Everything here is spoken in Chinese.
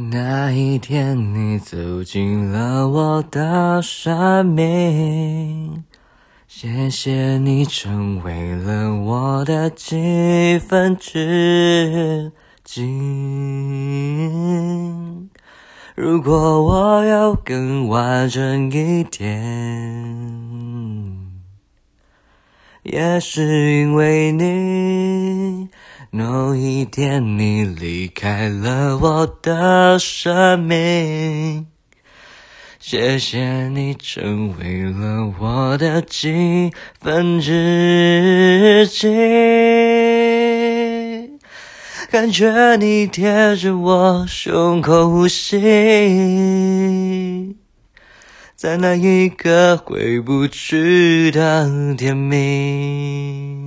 那一天，你走进了我的生命，谢谢你成为了我的几分之几。如果我要更完整一点，也是因为你。某一天，你离开了我的生命，谢谢你成为了我的几分之几。感觉你贴着我胸口呼吸，在那一个回不去的甜蜜。